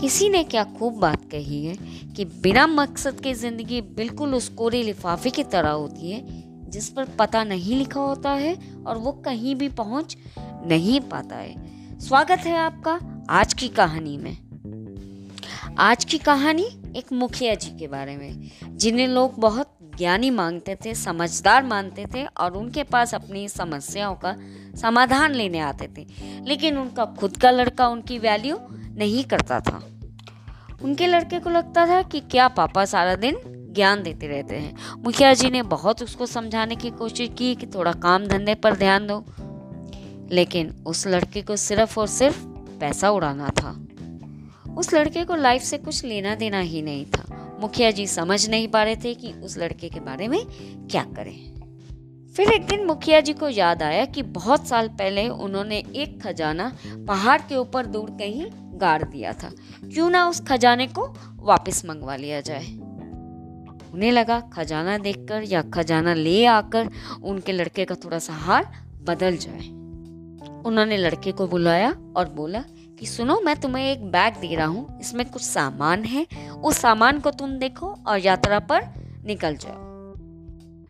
किसी ने क्या खूब बात कही है कि बिना मकसद की ज़िंदगी बिल्कुल उस कोरे लिफाफे की तरह होती है, जिस पर पता नहीं लिखा होता है और वो कहीं भी पहुँच नहीं पाता है। स्वागत है आपका आज की कहानी में। आज की कहानी एक मुखिया जी के बारे में, जिन्हें लोग बहुत ज्ञानी मांगते थे, समझदार मानते थे और उनके पास अपनी समस्याओं का समाधान लेने आते थे। लेकिन उनका खुद का लड़का, उनकी वैल्यू नहीं करता था। उनके लड़के को लगता था कि क्या पापा सारा दिन ज्ञान देते रहते हैं। मुखिया जी ने बहुत उसको समझाने की कोशिश की कि थोड़ा काम धंधे पर ध्यान दो। लेकिन उस लड़के को सिर्फ़ और सिर्फ़ पैसा उड़ाना था। उस लड़के को लाइफ से कुछ लेना देना ही नहीं था। मुखिया जी समझ नहीं पा रहे थे कि उस लड़के के बारे में क्या करें। फिर एक दिन मुखिया जी को याद आया कि बहुत साल पहले उन्होंने एक खजाना पहाड़ के ऊपर दूर कहीं गाड़ दिया था। क्यों ना उस खजाने को वापस मंगवा लिया जाए? उन्हें लगा खजाना देखकर या खजाना ले आकर उनके लड़के का थोड़ा सा हाल बदल जाए। उन्होंने लड़के को बुलाया और बोला कि सुनो, मैं तुम्हें एक बैग दे रहा हूँ। इसमें कुछ सामान है। उस सामान को तुम देखो और यात्रा पर निकल जाओ।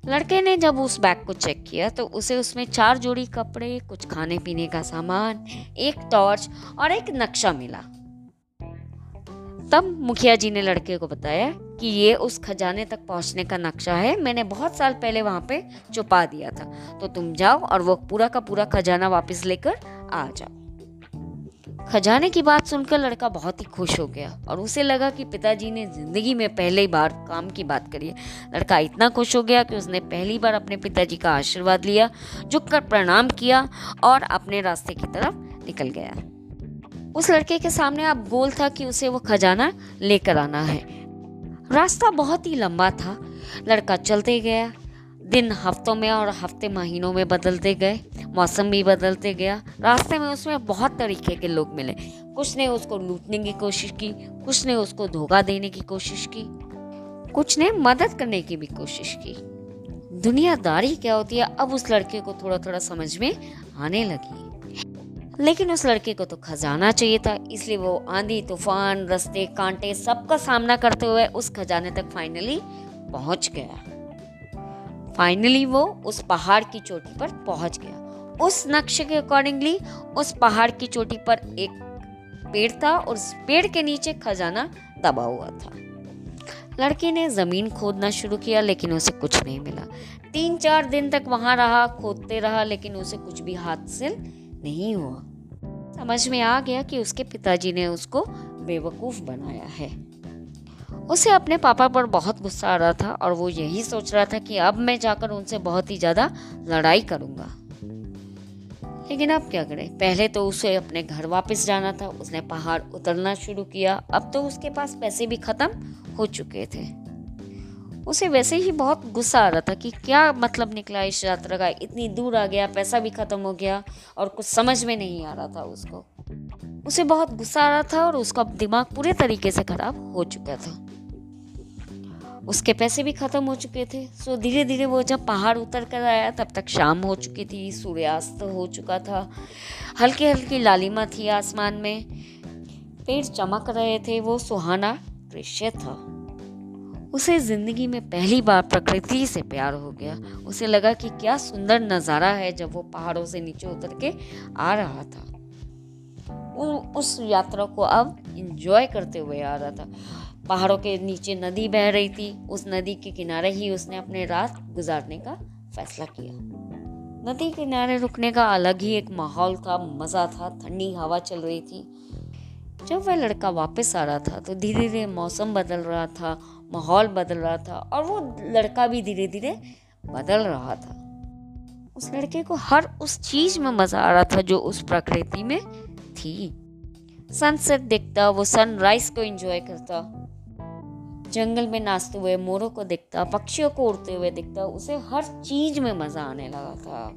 लड़के ने जब उस बैग को चेक किया तो उसे उसमें चार जोड़ी कपड़े, कुछ खाने पीने का सामान, एक टॉर्च और एक नक्शा मिला। तब मुखिया जी ने लड़के को बताया कि ये उस खजाने तक पहुँचने का नक्शा है, मैंने बहुत साल पहले वहाँ पे छुपा दिया था। तो तुम जाओ और वो पूरा का पूरा खजाना वापस लेकर आ जाओ। खजाने की बात सुनकर लड़का बहुत ही खुश हो गया और उसे लगा कि पिताजी ने ज़िंदगी में पहली बार काम की बात करी है। लड़का इतना खुश हो गया कि उसने पहली बार अपने पिताजी का आशीर्वाद लिया, झुककर प्रणाम किया और अपने रास्ते की तरफ़ निकल गया। उस लड़के के सामने अब गोल था कि उसे वो खजाना लेकर आना है। रास्ता बहुत ही लंबा था। लड़का चलते गया। दिन हफ्तों में और हफ़्ते महीनों में बदलते गए। मौसम भी बदलते गया। रास्ते में उसमें बहुत तरीके के लोग मिले। कुछ ने उसको लूटने की कोशिश की, कुछ ने उसको धोखा देने की कोशिश की, कुछ ने मदद करने की भी कोशिश की। दुनियादारी क्या होती है? अब उस लड़के को थोड़ा थोड़ा समझ में आने लगी। लेकिन उस लड़के को तो खजाना चाहिए था, इसलिए वो आंधी, तूफ़ान, रस्ते, कांटे सबका सामना करते हुए उस खजाने तक फाइनली पहुँच गया। फाइनली वो उस पहाड़ की चोटी पर पहुँच गया। उस नक्शे के अकॉर्डिंगली उस पहाड़ की चोटी पर एक पेड़ था और उस पेड़ के नीचे खजाना दबा हुआ था। लड़के ने ज़मीन खोदना शुरू किया, लेकिन उसे कुछ नहीं मिला। तीन चार दिन तक वहाँ रहा, खोदते रहा, लेकिन उसे कुछ भी हासिल नहीं हुआ। समझ में आ गया कि उसके पिताजी ने उसको बेवकूफ़ बनाया है। उसे अपने पापा पर बहुत गुस्सा आ रहा था और वो यही सोच रहा था कि अब मैं जाकर उनसे बहुत ही ज़्यादा लड़ाई करूँगा। लेकिन अब क्या करें? पहले तो उसे अपने घर वापस जाना था। उसने पहाड़ उतरना शुरू किया। अब तो उसके पास पैसे भी ख़त्म हो चुके थे। उसे वैसे ही बहुत गुस्सा आ रहा था कि क्या मतलब निकला इस यात्रा का? इतनी दूर आ गया, पैसा भी ख़त्म हो गया और कुछ समझ में नहीं आ रहा था उसको। उसे बहुत गुस्सा आ रहा था और उसका दिमाग पूरे तरीके से खराब हो चुका था। उसके पैसे भी ख़त्म हो चुके थे। सो धीरे धीरे वो जब पहाड़ उतर कर आया, तब तक शाम हो चुकी थी, सूर्यास्त हो चुका था। हल्की हल्की लालिमा थी आसमान में। पेड़ चमक रहे थे, वो सुहाना दृश्य था। उसे ज़िंदगी में पहली बार प्रकृति से प्यार हो गया। उसे लगा कि क्या सुंदर नज़ारा है जब वो पहाड़ों से नीचे उतर के आ रहा था। उस यात्रा को अब इंजॉय करते हुए आ रहा था। पहाड़ों के नीचे नदी बह रही थी। उस नदी के किनारे ही उसने अपने रात गुजारने का फैसला किया। नदी किनारे रुकने का अलग ही एक माहौल था मज़ा था। ठंडी हवा चल रही थी। जब वह लड़का वापस आ रहा था तो धीरे धीरे मौसम बदल रहा था, माहौल बदल रहा था और वो लड़का भी धीरे धीरे बदल रहा था। उस लड़के को हर उस चीज़ में मज़ा आ रहा था जो उस प्रकृति में थी। सनसेट देखता, वो सनराइज को एंजॉय करता। जंगल में नाचते हुए, मोरों को देखता, पक्षियों को उड़ते हुए देखता, उसे हर चीज़ में मज़ा आने लगा था।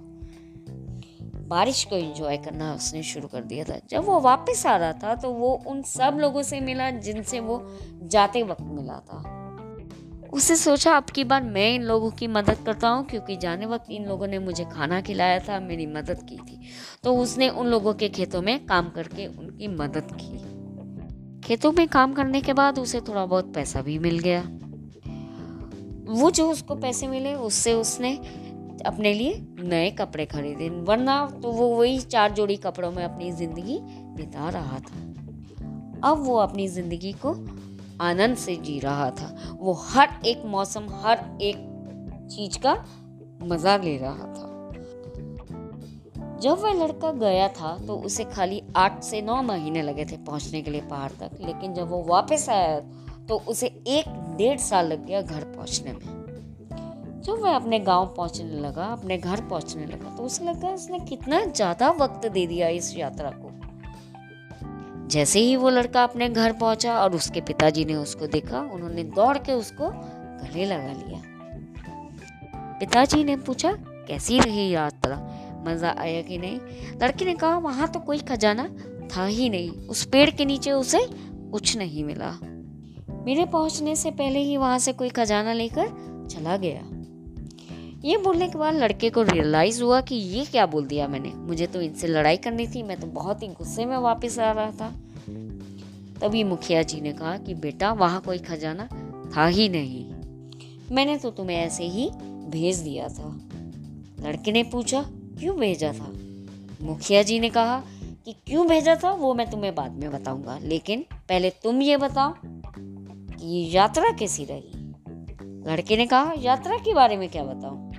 बारिश को एंजॉय करना उसने शुरू कर दिया था। जब वो वापस आ रहा था तो वो उन सब लोगों से मिला, जिनसे वो जाते वक्त मिला था। उसे सोचा, अब की बार मैं इन लोगों की मदद करता हूँ, क्योंकि जाने वक्त इन लोगों ने मुझे खाना खिलाया था, मेरी मदद की थी। तो उसने उन लोगों के खेतों में काम करके उनकी मदद की। खेतों में काम करने के बाद उसे थोड़ा बहुत पैसा भी मिल गया। वो जो उसको पैसे मिले, उससे उसने अपने लिए नए कपड़े खरीदे। वरना तो वो वही चार जोड़ी कपड़ों में अपनी ज़िंदगी बिता रहा था। अब वो अपनी ज़िंदगी को आनंद से जी रहा था। वो हर एक मौसम, हर एक चीज़ का मज़ा ले रहा था। जब वह लड़का गया था तो उसे खाली आठ से नौ महीने लगे थे पहुँचने के लिए पहाड़ तक। लेकिन जब वो वापस आया तो उसे एक डेढ़ साल लग गया घर पहुँचने में। जब वह अपने गाँव पहुँचने लगा, अपने घर पहुँचने लगा तो उसे लगा उसने कितना ज़्यादा वक्त दे दिया इस यात्रा को। जैसे ही वो लड़का अपने घर पहुँचा और उसके पिताजी ने उसको देखा, उन्होंने दौड़ के उसको गले लगा लिया। पिताजी ने पूछा, कैसी रही यात्रा? मज़ा आया कि नहीं? लड़की ने कहा, वहाँ तो कोई खजाना था ही नहीं। उस पेड़ के नीचे उसे कुछ नहीं मिला। मेरे पहुँचने से पहले ही वहाँ से कोई खजाना लेकर चला गया। ये बोलने के बाद लड़के को रियलाइज़ हुआ कि ये क्या बोल दिया मैंने। मुझे तो इनसे लड़ाई करनी थी। मैं तो बहुत ही गुस्से में वापस आ रहा था। तभी मुखिया जी ने कहा कि, बेटा, वहाँ कोई खजाना था ही नहीं। मैंने तो तुम्हें ऐसे ही भेज दिया था। लड़के ने पूछा क्यों भेजा था? मुखिया जी ने कहा कि क्यों भेजा था, वो मैं तुम्हें बाद में बताऊँगा। लेकिन पहले तुम ये बताओ कि ये यात्रा कैसी रही? लड़के ने कहा, यात्रा के बारे में क्या बताऊँ?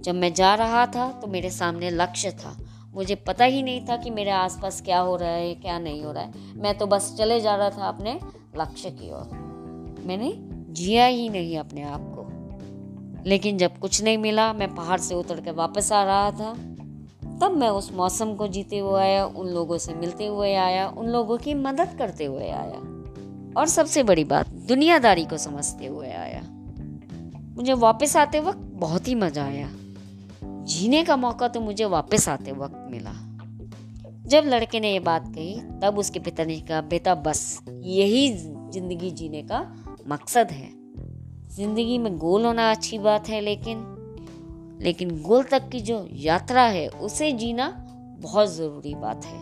जब मैं जा रहा था तो मेरे सामने लक्ष्य था। मुझे पता ही नहीं था कि मेरे आसपास क्या हो रहा है, क्या नहीं हो रहा है। मैं तो बस चले जा रहा था अपने लक्ष्य की ओर। मैंने जिया ही नहीं अपने आप को। लेकिन जब कुछ नहीं मिला, मैं पहाड़ से उतर के वापस आ रहा था। तब मैं उस मौसम को जीते हुए आया, उन लोगों से मिलते हुए आया, उन लोगों की मदद करते हुए आया। और सबसे बड़ी बात, दुनियादारी को समझते हुए आया। मुझे वापस आते वक्त बहुत ही मज़ा आया। जीने का मौका तो मुझे वापस आते वक्त मिला। जब लड़के ने ये बात कही, तब उसके पिता ने कहा बेटा बस, यही ज़िंदगी जीने का मकसद है। ज़िंदगी में गोल होना अच्छी बात है, लेकिन लेकिन गोल तक की जो यात्रा है, उसे जीना बहुत ज़रूरी बात है।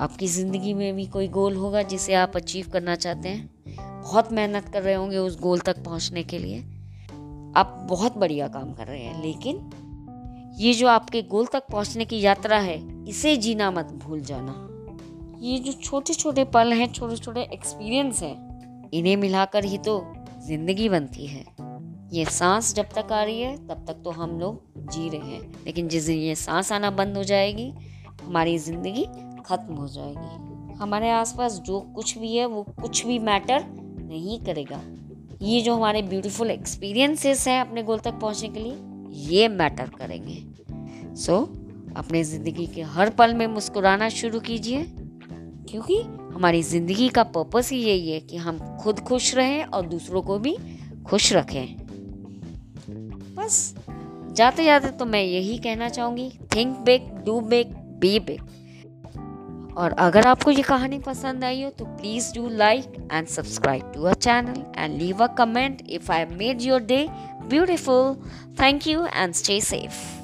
आपकी ज़िंदगी में भी कोई गोल होगा जिसे आप अचीव करना चाहते हैं। बहुत मेहनत कर रहे होंगे उस गोल तक पहुँचने के लिए। आप बहुत बढ़िया काम कर रहे हैं, लेकिन ये जो आपके गोल तक पहुँचने की यात्रा है, इसे जीना मत भूल जाना। ये जो छोटे छोटे पल हैं छोटे छोटे एक्सपीरियंस हैं, इन्हें मिलाकर ही तो ज़िंदगी बनती है। ये सांस जब तक आ रही है तब तक तो हम लोग जी रहे हैं। लेकिन जिस दिन ये सांस आना बंद हो जाएगी हमारी ज़िंदगी ख़त्म हो जाएगी। हमारे आसपास जो कुछ भी है वो कुछ भी मैटर नहीं करेगा। ये जो हमारे ब्यूटीफुल एक्सपीरियंसेस हैं अपने गोल तक पहुँचने के लिए ये मैटर करेंगे। सो so, अपने ज़िंदगी के हर पल में मुस्कुराना शुरू कीजिए क्योंकि हमारी ज़िंदगी का पर्पस ही यही है कि हम खुद खुश रहें और दूसरों को भी खुश रखें। बस। जाते जाते तो मैं यही कहना चाहूँगी think big do big be big और अगर आपको ये कहानी पसंद आई हो तो please do like and subscribe to our channel and leave a comment if I made your day beautiful thank you and stay safe